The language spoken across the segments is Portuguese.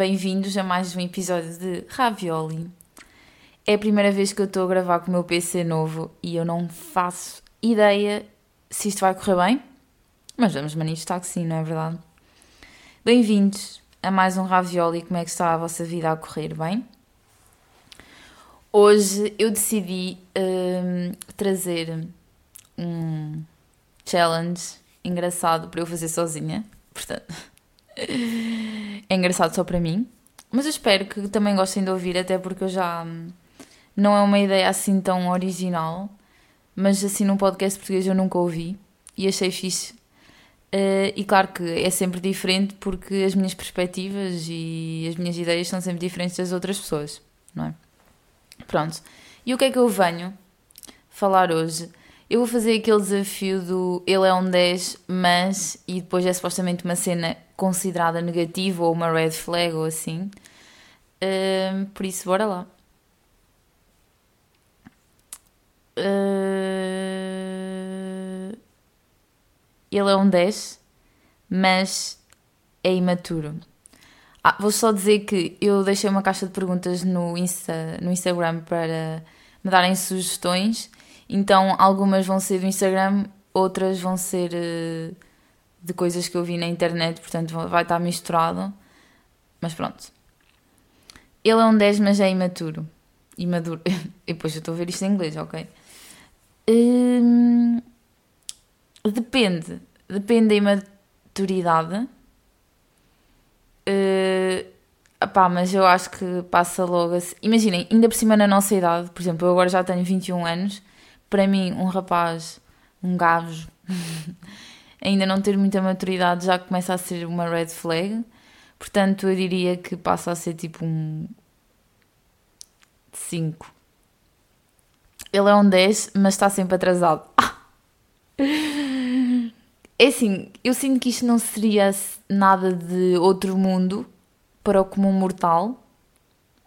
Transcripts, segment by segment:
bem-vindos a mais um episódio de Ravioli. É a primeira vez que eu estou a gravar com o meu PC novo e eu não faço ideia se isto vai correr bem, mas vamos manifestar que sim, não é verdade? Bem-vindos a mais um Ravioli. Como é que está a vossa vida a correr bem? Hoje eu decidi hum, trazer um challenge engraçado para eu fazer sozinha. Portanto, é engraçado só para mim. Mas eu espero que também gostem de ouvir, até porque eu já. Hum, não é uma ideia assim tão original, mas assim num podcast português eu nunca ouvi e achei fixe. Uh, e claro que é sempre diferente porque as minhas perspectivas e as minhas ideias são sempre diferentes das outras pessoas, não é? Pronto. E o que é que eu venho falar hoje? Eu vou fazer aquele desafio do ele é um 10, mas. e depois é supostamente uma cena considerada negativa ou uma red flag ou assim. Uh, por isso, bora lá. Uh, ele é um 10, mas é imaturo. Ah, vou só dizer que eu deixei uma caixa de perguntas no, Insta, no Instagram para me darem sugestões. Então, algumas vão ser do Instagram, outras vão ser uh, de coisas que eu vi na internet, portanto, vai estar misturado. Mas pronto. Ele é um 10, mas é imaturo. Imaduro. e depois eu estou a ver isto em inglês, ok? Hum, depende. Depende da imaturidade Uh, Epá, mas eu acho que passa logo assim. Imaginem, ainda por cima na nossa idade, por exemplo, eu agora já tenho 21 anos, para mim, um rapaz, um gajo, ainda não ter muita maturidade já começa a ser uma red flag. Portanto, eu diria que passa a ser tipo um 5. Ele é um 10, mas está sempre atrasado. É assim, eu sinto que isto não seria nada de outro mundo para o comum mortal,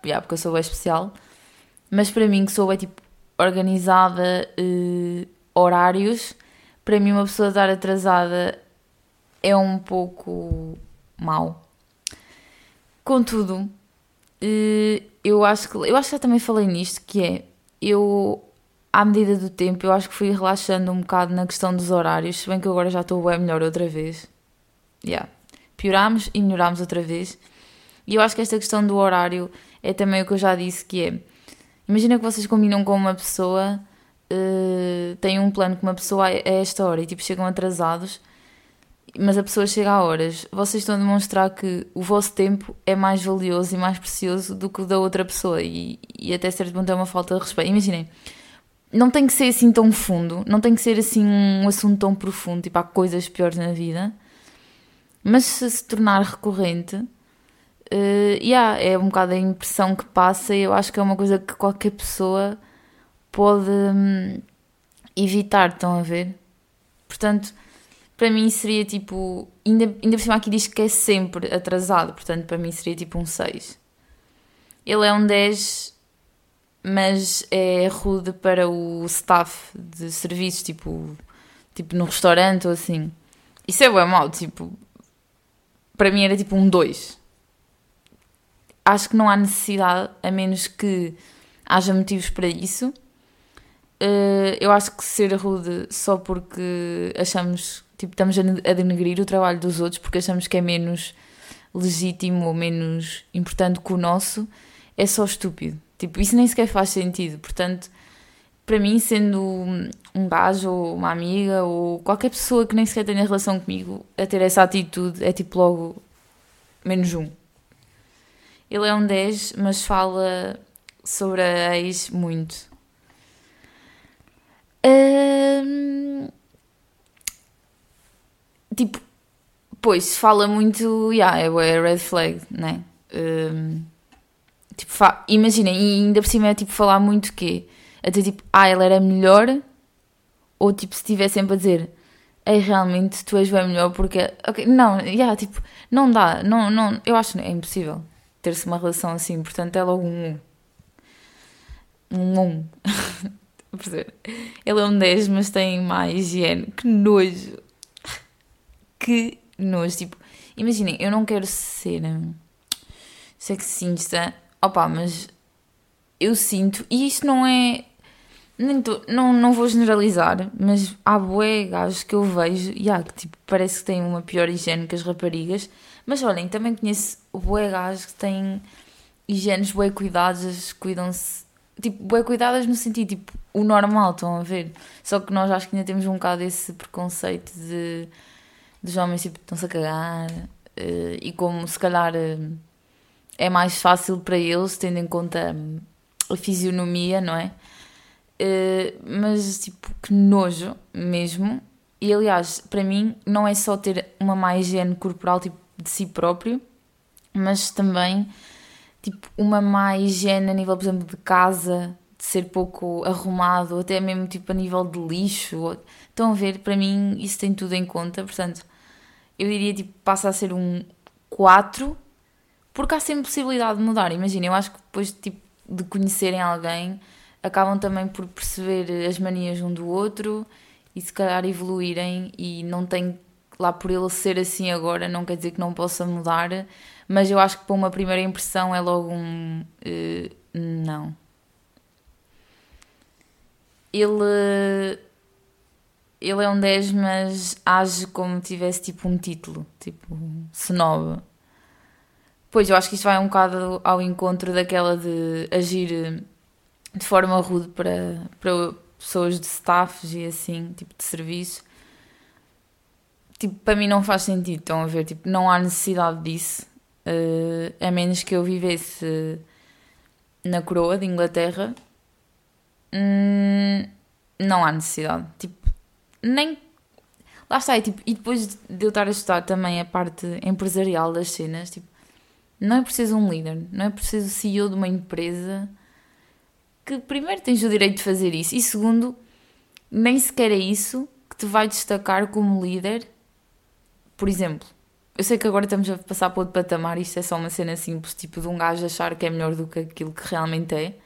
yeah, porque eu sou bem especial, mas para mim que sou bem tipo organizada, eh, horários, para mim uma pessoa estar atrasada é um pouco mau. Contudo, eh, eu acho que eu acho que já também falei nisto, que é eu à medida do tempo, eu acho que fui relaxando um bocado na questão dos horários, se bem que agora já estou bem melhor outra vez. Yeah. Piorámos e melhorámos outra vez. E eu acho que esta questão do horário é também o que eu já disse, que é... Imagina que vocês combinam com uma pessoa, uh, têm um plano com uma pessoa a esta hora e tipo chegam atrasados, mas a pessoa chega a horas. Vocês estão a demonstrar que o vosso tempo é mais valioso e mais precioso do que o da outra pessoa e, e até certo ponto é uma falta de respeito. Imaginem não tem que ser assim tão fundo, não tem que ser assim um assunto tão profundo, tipo, há coisas piores na vida, mas se se tornar recorrente, uh, yeah, é um bocado a impressão que passa e eu acho que é uma coisa que qualquer pessoa pode hum, evitar, estão a ver? Portanto, para mim seria tipo, ainda, ainda por cima aqui diz que é sempre atrasado, portanto, para mim seria tipo um 6. Ele é um 10 mas é rude para o staff de serviços, tipo, tipo no restaurante ou assim. Isso é bem mau, tipo, para mim era tipo um 2. Acho que não há necessidade, a menos que haja motivos para isso. Uh, eu acho que ser rude só porque achamos, tipo, estamos a denegrir o trabalho dos outros porque achamos que é menos legítimo ou menos importante que o nosso, é só estúpido. Tipo, isso nem sequer faz sentido. Portanto, para mim, sendo um gajo ou uma amiga ou qualquer pessoa que nem sequer tenha relação comigo, a ter essa atitude é tipo logo menos um. Ele é um 10, mas fala sobre a ex muito. Tipo, pois, fala muito, yeah, é red flag, né? Um, Tipo, imaginem, e ainda por cima é tipo falar muito que até tipo, ah, ela era melhor, ou tipo, se estiver sempre a dizer, ei, realmente tu és bem melhor porque. Ok, não, yeah, tipo, não dá, não, não, eu acho é impossível ter-se uma relação assim, portanto é logo um 1. Um 1. Ele é um 10, mas tem mais higiene. Que nojo. Que nojo. Tipo, imaginem, eu não quero ser hum, sexista, opa, mas eu sinto, e isto não é. Nem tô, não, não vou generalizar, mas há bué gajos que eu vejo e há que tipo, parece que têm uma pior higiene que as raparigas. Mas olhem, também conheço bué gajos que têm higienes bué cuidadas, cuidam-se. Tipo, bué cuidadas no sentido, tipo, o normal, estão a ver? Só que nós acho que ainda temos um bocado esse preconceito de dos homens tipo, estão-se a cagar uh, e como se calhar uh, é mais fácil para eles, tendo em conta a fisionomia, não é? Uh, mas tipo, que nojo mesmo. E aliás, para mim, não é só ter uma má higiene corporal tipo, de si próprio, mas também tipo, uma má higiene a nível, por exemplo, de casa, de ser pouco arrumado, até mesmo tipo a nível de lixo. Estão a ver, para mim isso tem tudo em conta, portanto, eu diria tipo, passa a ser um 4, porque há sempre possibilidade de mudar. Imagina, eu acho que depois tipo, de conhecerem alguém, acabam também por perceber as manias um do outro e se calhar evoluírem e não tem lá por ele ser assim agora, não quer dizer que não possa mudar, mas eu acho que para uma primeira impressão é logo um uh, não. Ele ele é um 10, mas age como tivesse tipo um título, tipo snob. Pois eu acho que isto vai um bocado ao encontro daquela de agir de forma rude para, para pessoas de staffs e assim, tipo de serviço. Tipo, para mim não faz sentido, estão a ver? Tipo, não há necessidade disso, uh, a menos que eu vivesse na coroa de Inglaterra. Hum, não há necessidade. Tipo, nem. Lá está, e, tipo, e depois de eu estar a estudar também a parte empresarial das cenas, tipo, não é preciso um líder, não é preciso o CEO de uma empresa que primeiro tens o direito de fazer isso e segundo, nem sequer é isso que te vai destacar como líder. Por exemplo, eu sei que agora estamos a passar para outro patamar, isto é só uma cena simples, tipo de um gajo achar que é melhor do que aquilo que realmente é,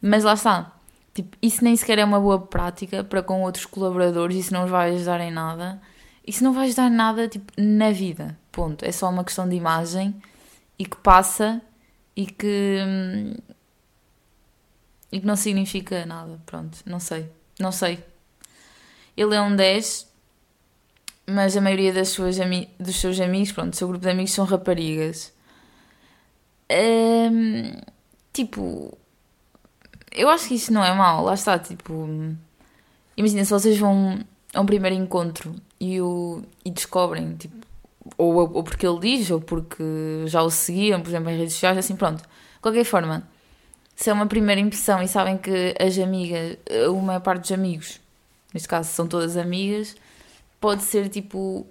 mas lá está, Tipo, isso nem sequer é uma boa prática para com outros colaboradores, isso não os vai ajudar em nada. Isso não vai ajudar em nada tipo, na vida. Ponto. É só uma questão de imagem e que passa e que. Hum, e que não significa nada. Pronto, não sei. Não sei. Ele é um 10, mas a maioria das suas dos seus amigos, pronto, do seu grupo de amigos são raparigas. Tipo, eu acho que isso não é mau, lá está, tipo. Imagina, se vocês vão a um primeiro encontro e, o, e descobrem, tipo, ou, ou porque ele diz, ou porque já o seguiam, por exemplo, em redes sociais, assim, pronto. De qualquer forma, se é uma primeira impressão e sabem que as amigas, uma parte dos amigos, neste caso são todas amigas, pode ser tipo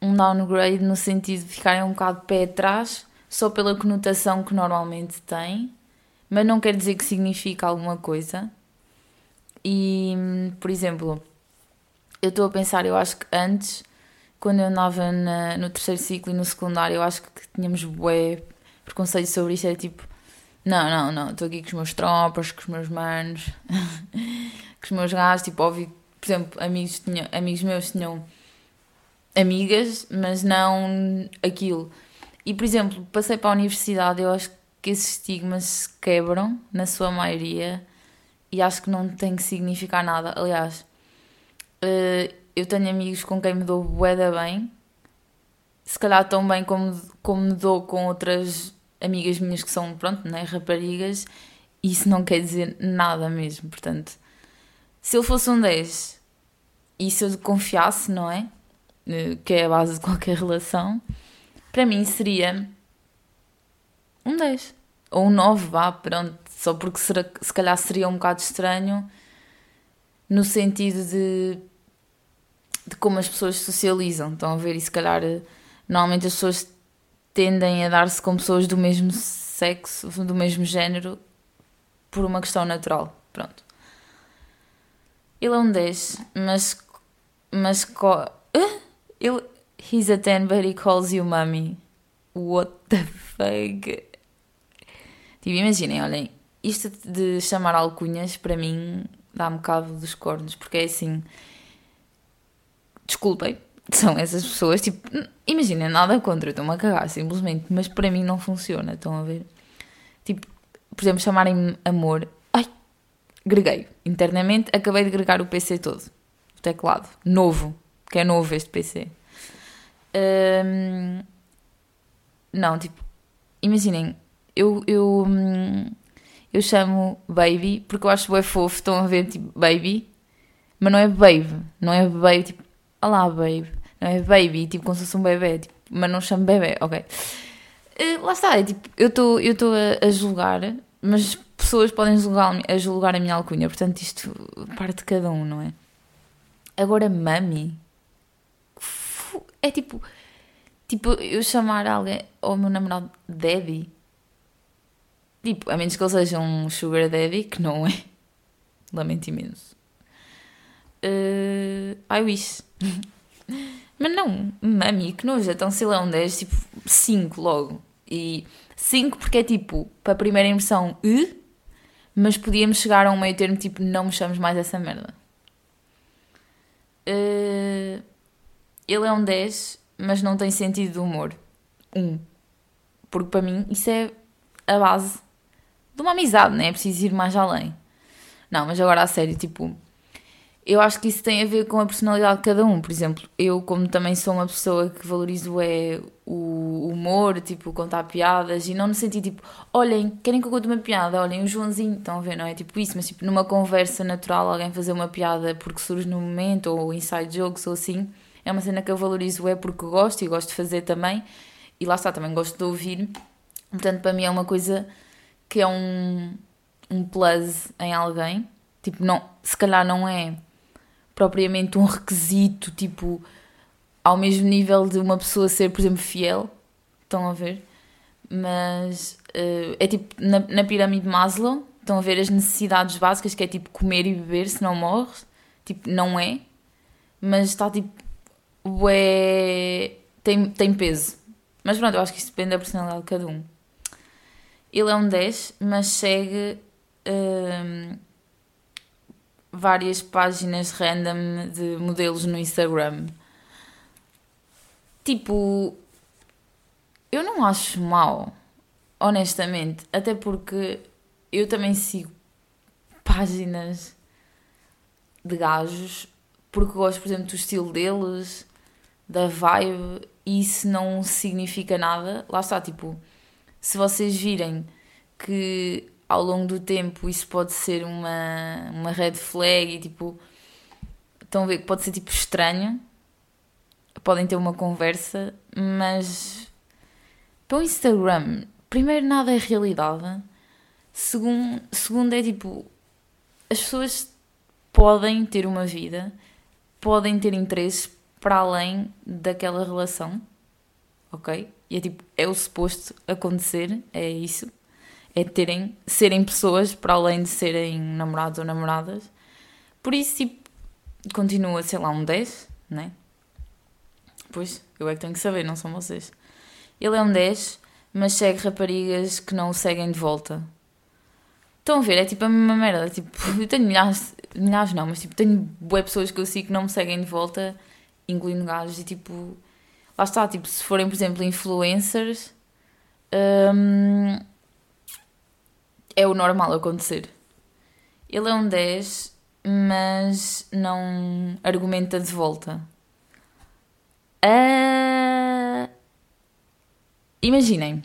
um downgrade no sentido de ficarem um bocado pé atrás, só pela conotação que normalmente tem mas não quer dizer que significa alguma coisa. E, por exemplo, eu estou a pensar, eu acho que antes, quando eu andava na, no terceiro ciclo e no secundário, eu acho que tínhamos bué preconceito sobre isso. Era tipo, não, não, não, estou aqui com os meus tropas, com os meus manos, com os meus gajos. Tipo, óbvio, por exemplo, amigos, tinha, amigos meus tinham amigas, mas não aquilo. E, por exemplo, passei para a universidade, eu acho que esses estigmas se quebram, na sua maioria, e acho que não tem que significar nada. Aliás, eh, eu tenho amigos com quem me dou boeda bem, se calhar tão bem como, como me dou com outras amigas minhas que são, pronto, né, raparigas, isso não quer dizer nada mesmo. Portanto, se ele fosse um 10 e se eu confiasse, não é? Eh, que é a base de qualquer relação, para mim seria um 10. Ou um 9, vá, pronto. Só porque se calhar seria um bocado estranho no sentido de, de como as pessoas socializam. Estão a ver? E se calhar normalmente as pessoas tendem a dar-se com pessoas do mesmo sexo, do mesmo género, por uma questão natural. Pronto. Ele é um 10, mas. Mas. Co... Ele. He's a 10, but he calls you mommy. What the fuck? Tipo, imaginem, olhem, isto de chamar alcunhas para mim dá-me cabo dos cornos, porque é assim. Desculpem, são essas pessoas, tipo, imagina, nada contra, estou-me a cagar, simplesmente, mas para mim não funciona, estão a ver? Tipo, por exemplo, chamarem-me amor, greguei, internamente, acabei de gregar o PC todo, o teclado, novo, que é novo este PC. Hum, não, tipo, imaginem, eu, eu, hum, eu chamo baby porque eu acho bem fofo, estão a ver, tipo, baby, mas não é baby, não é baby, tipo, olá baby, não é baby, tipo, como se fosse um bebê, tipo, mas não chamo bebê, ok. Uh, lá está, é tipo, eu estou eu a, a julgar, mas pessoas podem julgar, julgar a minha alcunha, portanto isto parte de cada um, não é? Agora, mami, é tipo, tipo, eu chamar alguém, ou o meu namorado, daddy, tipo, a menos que ele seja um sugar daddy, que não é, lamento imenso. Uh, I wish. Mas não, mami, que nojo, então se ele é um 10, tipo 5 logo. E 5 porque é tipo, para a primeira impressão, e, mas podíamos chegar a um meio termo tipo, não me chames mais essa merda. Uh, ele é um 10, mas não tem sentido de humor. 1. Um. Porque para mim isso é a base de uma amizade, não é? É preciso ir mais além. Não, mas agora a sério, tipo, eu acho que isso tem a ver com a personalidade de cada um. Por exemplo, eu, como também sou uma pessoa que valorizo é o humor, tipo, contar piadas, e não no sentido tipo, olhem, querem que eu conte uma piada? Olhem, o Joãozinho, estão a ver, não é tipo isso, mas tipo, numa conversa natural, alguém fazer uma piada porque surge no momento, ou inside jokes, ou assim, é uma cena que eu valorizo é porque gosto e gosto de fazer também, e lá está, também gosto de ouvir. Portanto, para mim é uma coisa que é um, um plus em alguém. Tipo, não, se calhar não é propriamente um requisito, tipo, ao mesmo nível de uma pessoa ser, por exemplo, fiel. Estão a ver? Mas uh, é tipo na, na pirâmide de Maslow. Estão a ver as necessidades básicas, que é tipo comer e beber, se não morres. Tipo, não é. Mas está tipo. Ué, tem, tem peso. Mas pronto, eu acho que isso depende da personalidade de cada um. Ele é um 10, mas segue. Uh, várias páginas random de modelos no Instagram. Tipo, eu não acho mal, honestamente, até porque eu também sigo páginas de gajos porque gosto, por exemplo, do estilo deles, da vibe, e isso não significa nada. Lá está, tipo, se vocês virem que ao longo do tempo isso pode ser uma, uma red flag e tipo. Estão a ver que pode ser tipo estranho. Podem ter uma conversa, mas para o Instagram, primeiro nada é realidade. Segundo, segundo é tipo. As pessoas podem ter uma vida, podem ter interesses para além daquela relação. Ok? E é tipo, é o suposto acontecer, é isso é terem, serem pessoas para além de serem namorados ou namoradas. Por isso, tipo, continua, sei lá, um 10, né? Pois, eu é que tenho que saber, não são vocês. Ele é um 10, mas segue raparigas que não o seguem de volta. Estão a ver? É tipo a mesma merda. Tipo, eu tenho milhares, milhares não, mas tipo, tenho boas pessoas que eu sigo que não me seguem de volta, incluindo gajos, e tipo, lá está, tipo, se forem, por exemplo, influencers, hum, é o normal acontecer. Ele é um 10, mas não argumenta de volta. Uh... Imaginem.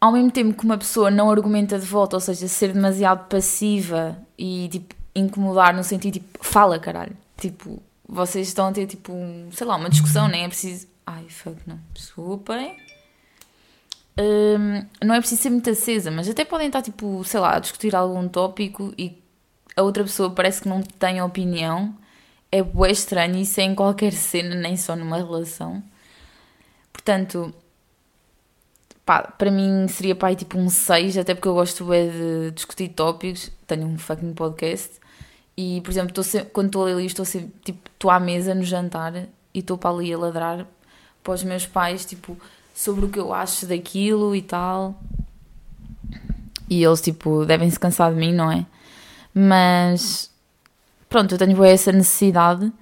Ao mesmo tempo que uma pessoa não argumenta de volta, ou seja, ser demasiado passiva e tipo incomodar no sentido tipo, fala caralho. Tipo, vocês estão a ter tipo, sei lá, uma discussão, nem é preciso. Ai, fuck, não. Desculpem um, não é preciso ser muito acesa, mas até podem estar, tipo, sei lá, a discutir algum tópico e a outra pessoa parece que não tem opinião. É bué estranho, isso é em qualquer cena, nem só numa relação. Portanto, pá, para mim seria pá, tipo um 6, até porque eu gosto bué de discutir tópicos. Tenho um fucking podcast. E, por exemplo, sempre, quando estou ali, estou sempre, tipo, estou à mesa no jantar e estou para ali a ladrar para os meus pais, tipo, sobre o que eu acho daquilo e tal. E eles, tipo, devem se cansar de mim, não é? Mas pronto, eu tenho essa necessidade,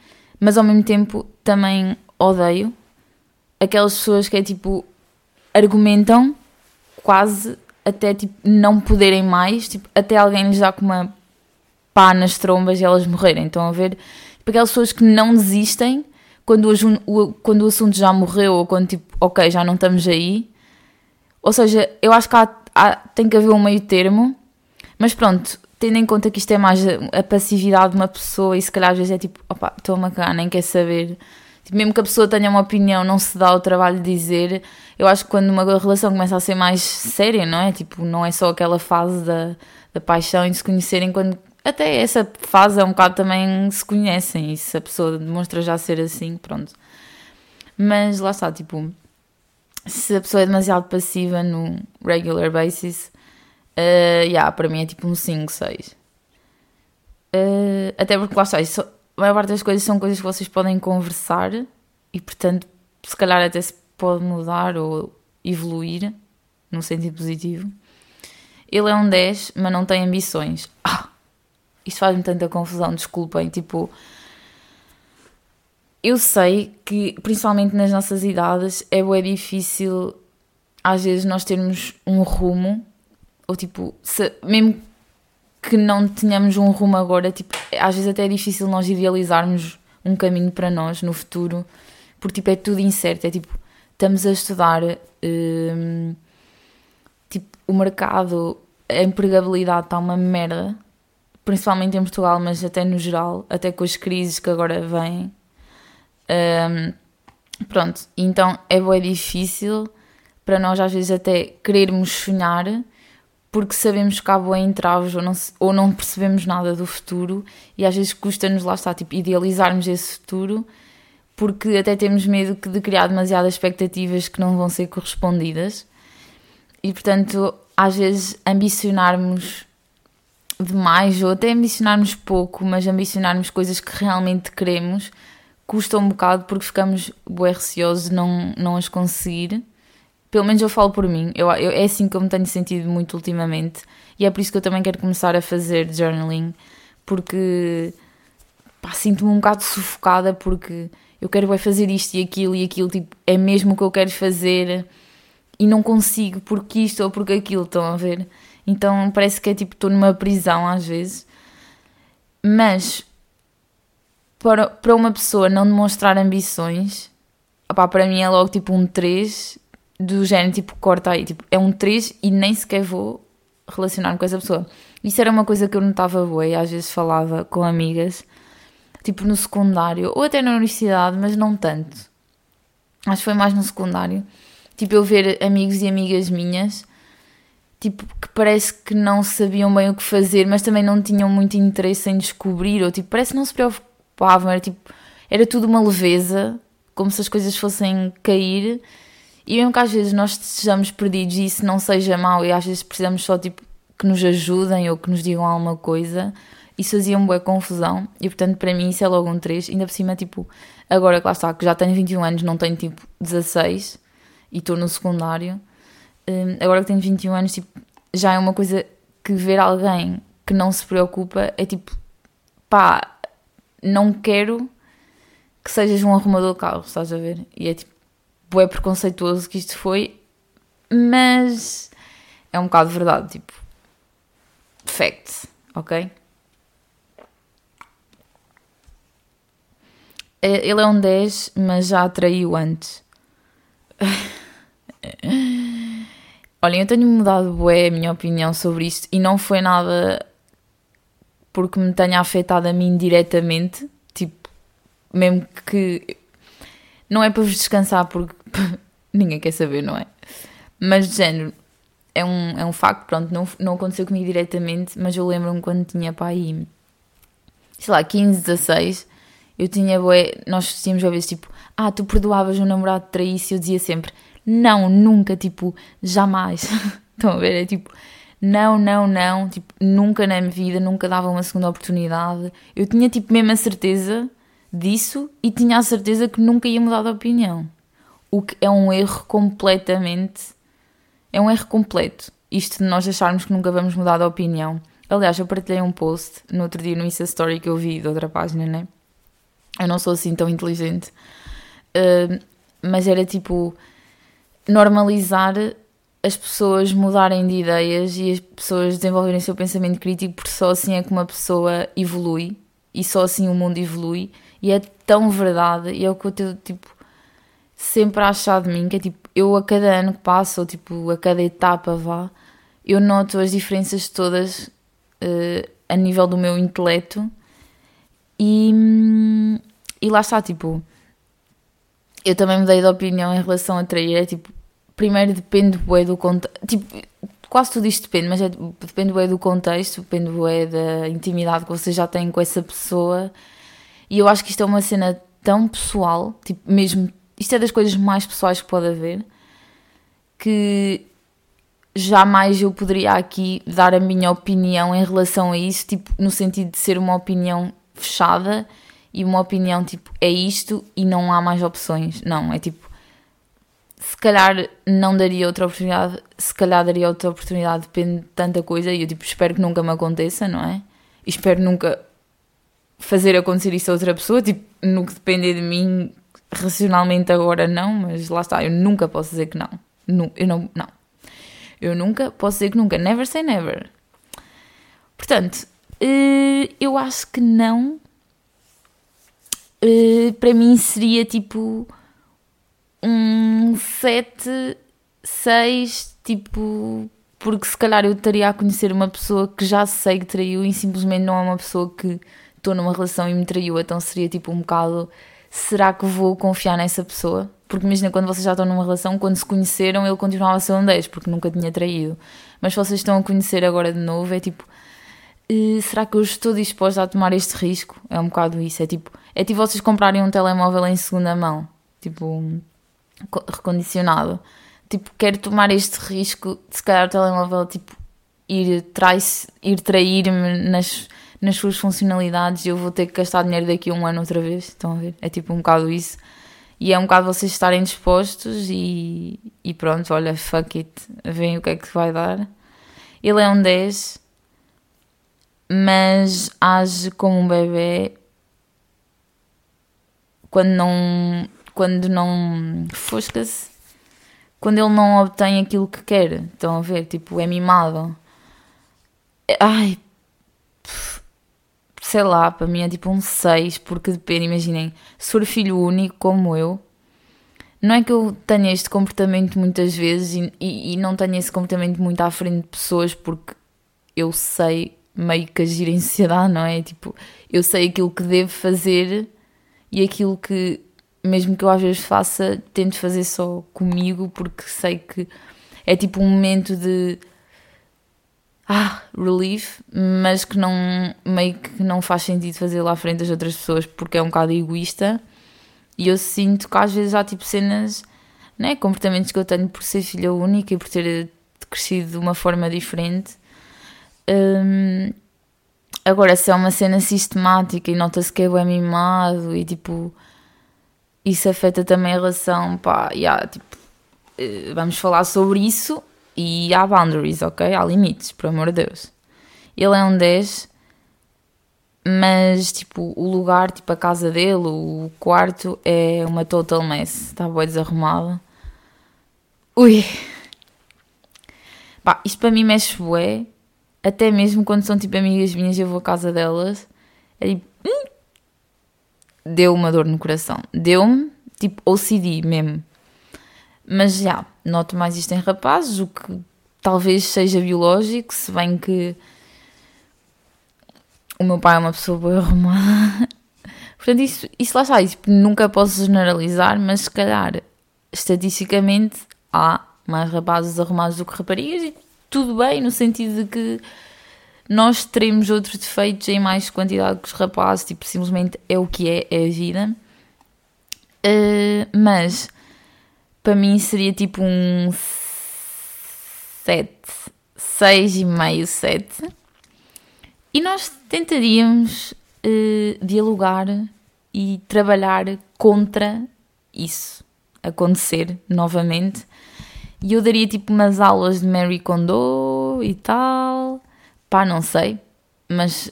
mas ao mesmo tempo também odeio aquelas pessoas que é tipo argumentam quase até tipo não poderem mais, tipo, até alguém lhes dá com uma pá nas trombas e elas morrerem. Estão a ver? Tipo, aquelas pessoas que não desistem quando o, quando o assunto já morreu ou quando tipo, ok, já não estamos aí. Ou seja, eu acho que há, há, tem que haver um meio termo, mas pronto, tendo em conta que isto é mais a, a passividade de uma pessoa e se calhar às vezes é tipo, opa, estou-me a cagar, nem quer saber. Tipo, mesmo que a pessoa tenha uma opinião, não se dá o trabalho de dizer. Eu acho que quando uma relação começa a ser mais séria, não é? Tipo, não é só aquela fase da, da paixão e de se conhecerem, quando até essa fase é um bocado também se conhecem e se a pessoa demonstra já ser assim, pronto. Mas lá está, tipo, se a pessoa é demasiado passiva no regular basis, uh, yeah, para mim é tipo um 5, 6. Uh, até porque lá está, isso, a maior parte das coisas são coisas que vocês podem conversar e, portanto, se calhar até se pode mudar ou evoluir no sentido positivo. Ele é um 10, mas não tem ambições. Ah, isto faz-me tanta confusão, desculpem. Tipo, eu sei que, principalmente nas nossas idades, é bem difícil às vezes nós termos um rumo, ou tipo, se, mesmo que não tenhamos um rumo agora, tipo, às vezes até é difícil nós idealizarmos um caminho para nós no futuro, porque tipo, é tudo incerto, é tipo, estamos a estudar hum, tipo, o mercado, a empregabilidade está uma merda, principalmente em Portugal, mas até no geral, até com as crises que agora vêm. Um, pronto, então é bem difícil para nós às vezes até querermos sonhar porque sabemos que há boa entraves ou não, ou não percebemos nada do futuro e às vezes custa-nos lá estar, tipo, idealizarmos esse futuro porque até temos medo de criar demasiadas expectativas que não vão ser correspondidas e portanto às vezes ambicionarmos demais ou até ambicionarmos pouco, mas ambicionarmos coisas que realmente queremos custa um bocado porque ficamos bué receosos de não, não as conseguir. Pelo menos eu falo por mim, eu, eu, é assim que eu me tenho sentido muito ultimamente. E é por isso que eu também quero começar a fazer journaling, porque sinto-me um bocado sufocada porque eu quero vai fazer isto e aquilo e aquilo, tipo, é mesmo o que eu quero fazer e não consigo porque isto ou porque aquilo, estão a ver? Então parece que é tipo, estou numa prisão às vezes, mas para, para uma pessoa não demonstrar ambições, opá, para mim é logo tipo um 3 do género, tipo, corta aí, tipo, é um 3 e nem sequer vou relacionar-me com essa pessoa. Isso era uma coisa que eu notava boa e às vezes falava com amigas, tipo no secundário, ou até na universidade, mas não tanto. Acho que foi mais no secundário. Tipo, eu ver amigos e amigas minhas, tipo, que parece que não sabiam bem o que fazer, mas também não tinham muito interesse em descobrir, ou tipo, parece que não se preocupavam, era tipo, era tudo uma leveza, como se as coisas fossem cair. E mesmo que às vezes nós estejamos perdidos e isso não seja mau e às vezes precisamos só tipo que nos ajudem ou que nos digam alguma coisa, isso fazia uma boa confusão. E portanto para mim isso é logo um 3, ainda por cima tipo, agora que lá está, que já tenho 21 anos, não tenho tipo 16 e estou no secundário, agora que tenho 21 anos tipo, já é uma coisa que ver alguém que não se preocupa é tipo, pá, não quero que sejas um arrumador de carros, estás a ver? E é tipo, bué preconceituoso que isto foi, mas é um bocado verdade, tipo, fact, ok? É, ele é um 10, mas já atraiu antes. Olhem, eu tenho mudado bué a minha opinião sobre isto e não foi nada porque me tenha afetado a mim diretamente, tipo, mesmo que não é para vos descansar porque ninguém quer saber, não é? Mas de género, é um, é um facto, pronto, não, não aconteceu comigo diretamente, mas eu lembro-me quando tinha pá aí, sei lá, 15, 16, eu tinha bué, nós tínhamos vezes tipo, ah, tu perdoavas um namorado de traísse, eu dizia sempre, não, nunca, tipo, jamais. Estão a ver? É tipo, não, não, não, tipo, nunca na minha vida, nunca dava uma segunda oportunidade. Eu tinha tipo mesmo a certeza disso e tinha a certeza que nunca ia mudar de opinião. O que é um erro completamente. É um erro completo. Isto de nós acharmos que nunca vamos mudar de opinião. Aliás, eu partilhei um post no outro dia no Insta Story que eu vi de outra página, né? Eu não sou assim tão inteligente. Uh, mas era tipo normalizar as pessoas mudarem de ideias e as pessoas desenvolverem seu pensamento crítico, porque só assim é que uma pessoa evolui e só assim o mundo evolui. E é tão verdade, e é o que eu tenho, tipo, sempre a achar de mim, que é tipo, eu a cada ano que passa, ou tipo, a cada etapa vá, eu noto as diferenças todas uh, a nível do meu intelecto e, e lá está, tipo, eu também mudei de opinião em relação a trair, é tipo, primeiro depende do contexto. Tipo, quase tudo isto depende, mas é, depende do contexto, depende bué da intimidade que você já tem com essa pessoa. E eu acho que isto é uma cena tão pessoal, tipo, mesmo. Isto é das coisas mais pessoais que pode haver, que jamais eu poderia aqui dar a minha opinião em relação a isso, tipo, no sentido de ser uma opinião fechada e uma opinião tipo, é isto e não há mais opções. Não, é tipo, se calhar não daria outra oportunidade, se calhar daria outra oportunidade, depende de tanta coisa, e eu tipo, espero que nunca me aconteça, não é? E espero nunca fazer acontecer isso a outra pessoa, tipo, no que depender de mim, racionalmente agora não, mas lá está, eu nunca posso dizer que não. Eu não, não. Eu nunca posso dizer que nunca, never say never. Portanto, eh, eu acho que não. Eh, para mim seria tipo um 7, 6, tipo, porque se calhar eu estaria a conhecer uma pessoa que já sei que traiu e simplesmente não é uma pessoa que estou numa relação e me traiu, então seria tipo um bocado, será que vou confiar nessa pessoa? Porque imagina quando vocês já estão numa relação, quando se conheceram ele continuava a ser um 10, porque nunca tinha traído. Mas vocês estão a conhecer agora de novo, é tipo, será que eu estou disposta a tomar este risco? É um bocado isso, é tipo, é tipo vocês comprarem um telemóvel em segunda mão, tipo, recondicionado. Tipo, quero tomar este risco de se calhar o telemóvel tipo, ir, ir trair-me nas, nas suas funcionalidades e eu vou ter que gastar dinheiro daqui a um ano outra vez. Estão a ver? É tipo um bocado isso. E é um bocado vocês estarem dispostos e, e pronto, olha, fuck it, veem o que é que vai dar. Ele é um 10, mas age como um bebê quando não quando não fosca-se, quando ele não obtém aquilo que quer. Estão a ver? Tipo, é mimado. Ai, sei lá, para mim é tipo um 6, porque depende, imaginem, se for filho único como eu, não é que eu tenha este comportamento muitas vezes e, e, e não tenha esse comportamento muito à frente de pessoas, porque eu sei meio que agir em sociedade, não é? Tipo, eu sei aquilo que devo fazer e aquilo que mesmo que eu às vezes faça, tento fazer só comigo, porque sei que é tipo um momento de ah, relief, mas que não meio que não faz sentido fazer lá à frente das outras pessoas porque é um bocado egoísta. E eu sinto que às vezes há tipo cenas, né, comportamentos que eu tenho por ser filha única e por ter crescido de uma forma diferente. Um, agora, se é uma cena sistemática e nota-se que é mimado e tipo isso afeta também a relação, pá, yeah, tipo, eh, vamos falar sobre isso e há boundaries, ok? Há limites, por amor de Deus. Ele é um 10, mas, tipo, o lugar, tipo, a casa dele, o quarto, é uma total mess. Está bem desarrumado. Ui! Pá, isto para mim mexe bué. Até mesmo quando são, tipo, amigas minhas eu vou à casa delas. É tipo, hum, deu uma dor no coração. Deu-me, tipo OCD mesmo. Mas já, noto mais isto em rapazes, o que talvez seja biológico, se bem que o meu pai é uma pessoa boa arrumada. Portanto, isso, isso lá está, isso nunca posso generalizar, mas se calhar, estatisticamente, há mais rapazes arrumados do que raparigas e tudo bem, no sentido de que nós teremos outros defeitos em mais quantidade que os rapazes, tipo, simplesmente é o que é, é a vida. Uh, mas para mim seria tipo um 7, 6,5, 7. E nós tentaríamos uh, dialogar e trabalhar contra isso acontecer novamente. E eu daria tipo umas aulas de Mary Kondo e tal Pá, não sei, mas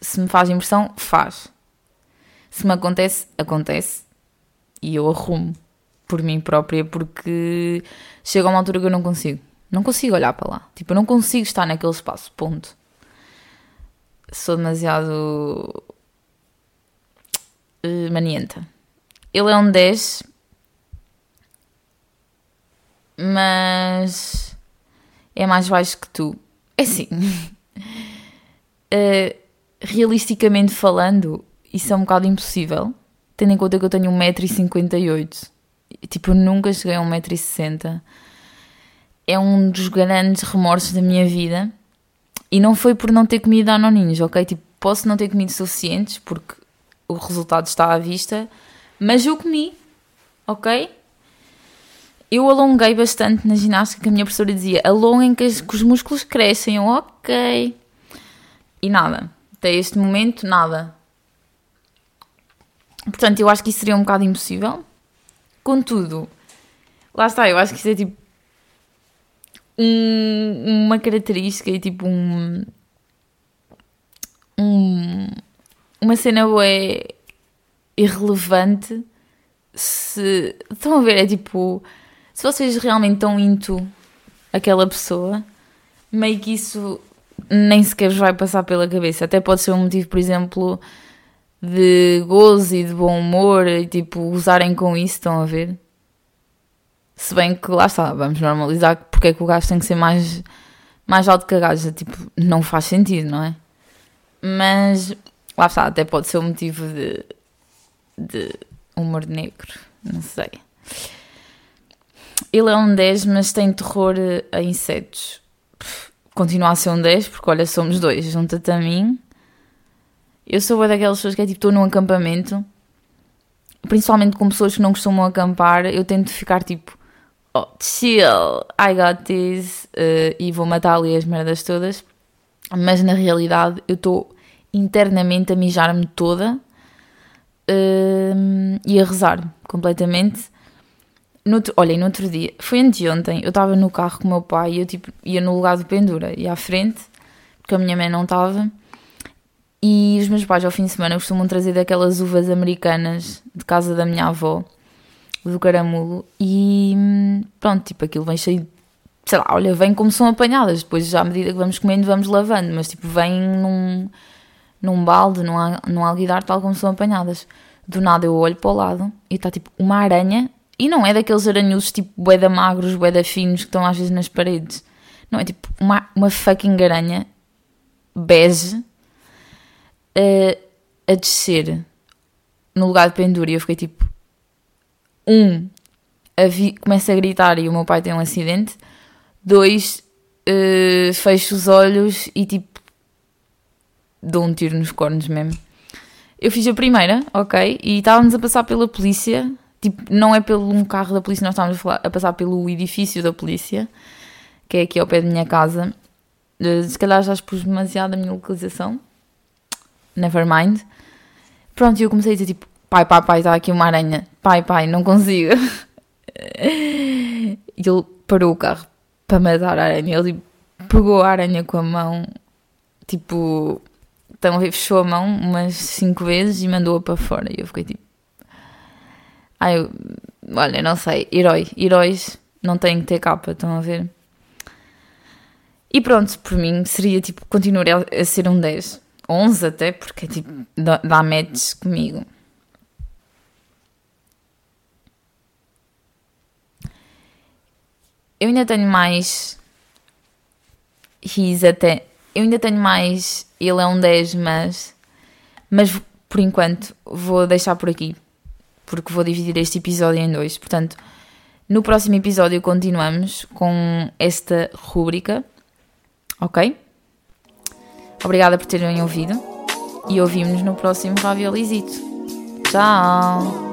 se me faz impressão, faz. Se me acontece, acontece. E eu arrumo por mim própria, porque chega a uma altura que eu não consigo. Não consigo olhar para lá. Tipo, eu não consigo estar naquele espaço. Ponto. Sou demasiado. Uh, manienta. Ele é um 10, mas é mais baixo que tu. É assim. uh, realisticamente falando, isso é um bocado impossível, tendo em conta que eu tenho 1,58m. Tipo, nunca cheguei a 1,60m. É um dos grandes remorsos da minha vida. E não foi por não ter comido danoninhos, ok? Tipo, posso não ter comido suficientes, porque o resultado está à vista, mas eu comi, ok? Eu alonguei bastante na ginástica, que a minha professora dizia, alonguem que, que os músculos crescem, eu, ok. E nada, até este momento, nada. Portanto, eu acho que isso seria um bocado impossível. Contudo, lá está, eu acho que isso é tipo um, uma característica e tipo um, um uma cena é irrelevante se estão a ver, é tipo se vocês realmente estão into aquela pessoa, meio que isso nem sequer vos vai passar pela cabeça. Até pode ser um motivo, por exemplo, de gozo e de bom humor e tipo usarem com isso, estão a ver? Se bem que lá está, vamos normalizar porque é que o gajo tem que ser mais, mais alto que a gaja, tipo, não faz sentido, não é? Mas lá está, até pode ser um motivo de, de humor negro, não sei. Ele é um 10, mas tem terror a insetos. Continua a ser um 10, porque olha, somos dois, junta-te a mim eu sou uma daquelas pessoas que é tipo, estou num acampamento, principalmente com pessoas que não costumam acampar, eu tento ficar tipo, oh, chill, I got this, uh, e vou matar ali as merdas todas, mas na realidade eu estou internamente a mijar-me toda uh, e a rezar completamente. No, olhem, no outro dia, foi anteontem, eu estava no carro com o meu pai e eu tipo, ia no lugar do pendura, ia à frente, porque a minha mãe não estava e os meus pais, ao fim de semana, costumam trazer daquelas uvas americanas de casa da minha avó, do caramulo, e pronto, tipo, aquilo vem cheio, sei lá, olha, vem como são apanhadas, depois já à medida que vamos comendo, vamos lavando, mas tipo, vem num, num balde, num, num alguidar, tal como são apanhadas. Do nada eu olho para o lado e está tipo uma aranha, e não é daqueles aranhudos tipo boeda magros, boeda finos que estão às vezes nas paredes. Não, é tipo uma, uma fucking aranha bege a, a descer no lugar de pendura e eu fiquei tipo. Um, a começa a gritar e o meu pai tem um acidente. Dois, uh, fecho os olhos e tipo. dou um tiro nos cornos mesmo. Eu fiz a primeira, ok, e estávamos a passar pela polícia. Tipo, não é pelo um carro da polícia, nós estávamos a, falar, a passar pelo edifício da polícia, que é aqui ao pé da minha casa. Uh, se calhar já expus demasiado a minha localização never mind. Pronto, e eu comecei a dizer tipo, pai, pai, pai, está aqui uma aranha, pai, pai, não consigo. e ele parou o carro para matar a aranha. Ele tipo, pegou a aranha com a mão, tipo, então fechou a mão umas cinco vezes e mandou-a para fora. E eu fiquei tipo, ai, eu, olha, não sei, herói, heróis não têm que ter capa, estão a ver? E pronto, por mim seria tipo, continuar a ser um 10 11 até, porque tipo, dá, dá matches comigo. Eu ainda tenho mais. He's até. Eu ainda tenho mais. Ele é um 10, mas. Mas por enquanto vou deixar por aqui. Porque vou dividir este episódio em dois. Portanto, no próximo episódio continuamos com esta rúbrica. Ok? Obrigada por terem ouvido e ouvimos no próximo Raviolisito. Tchau!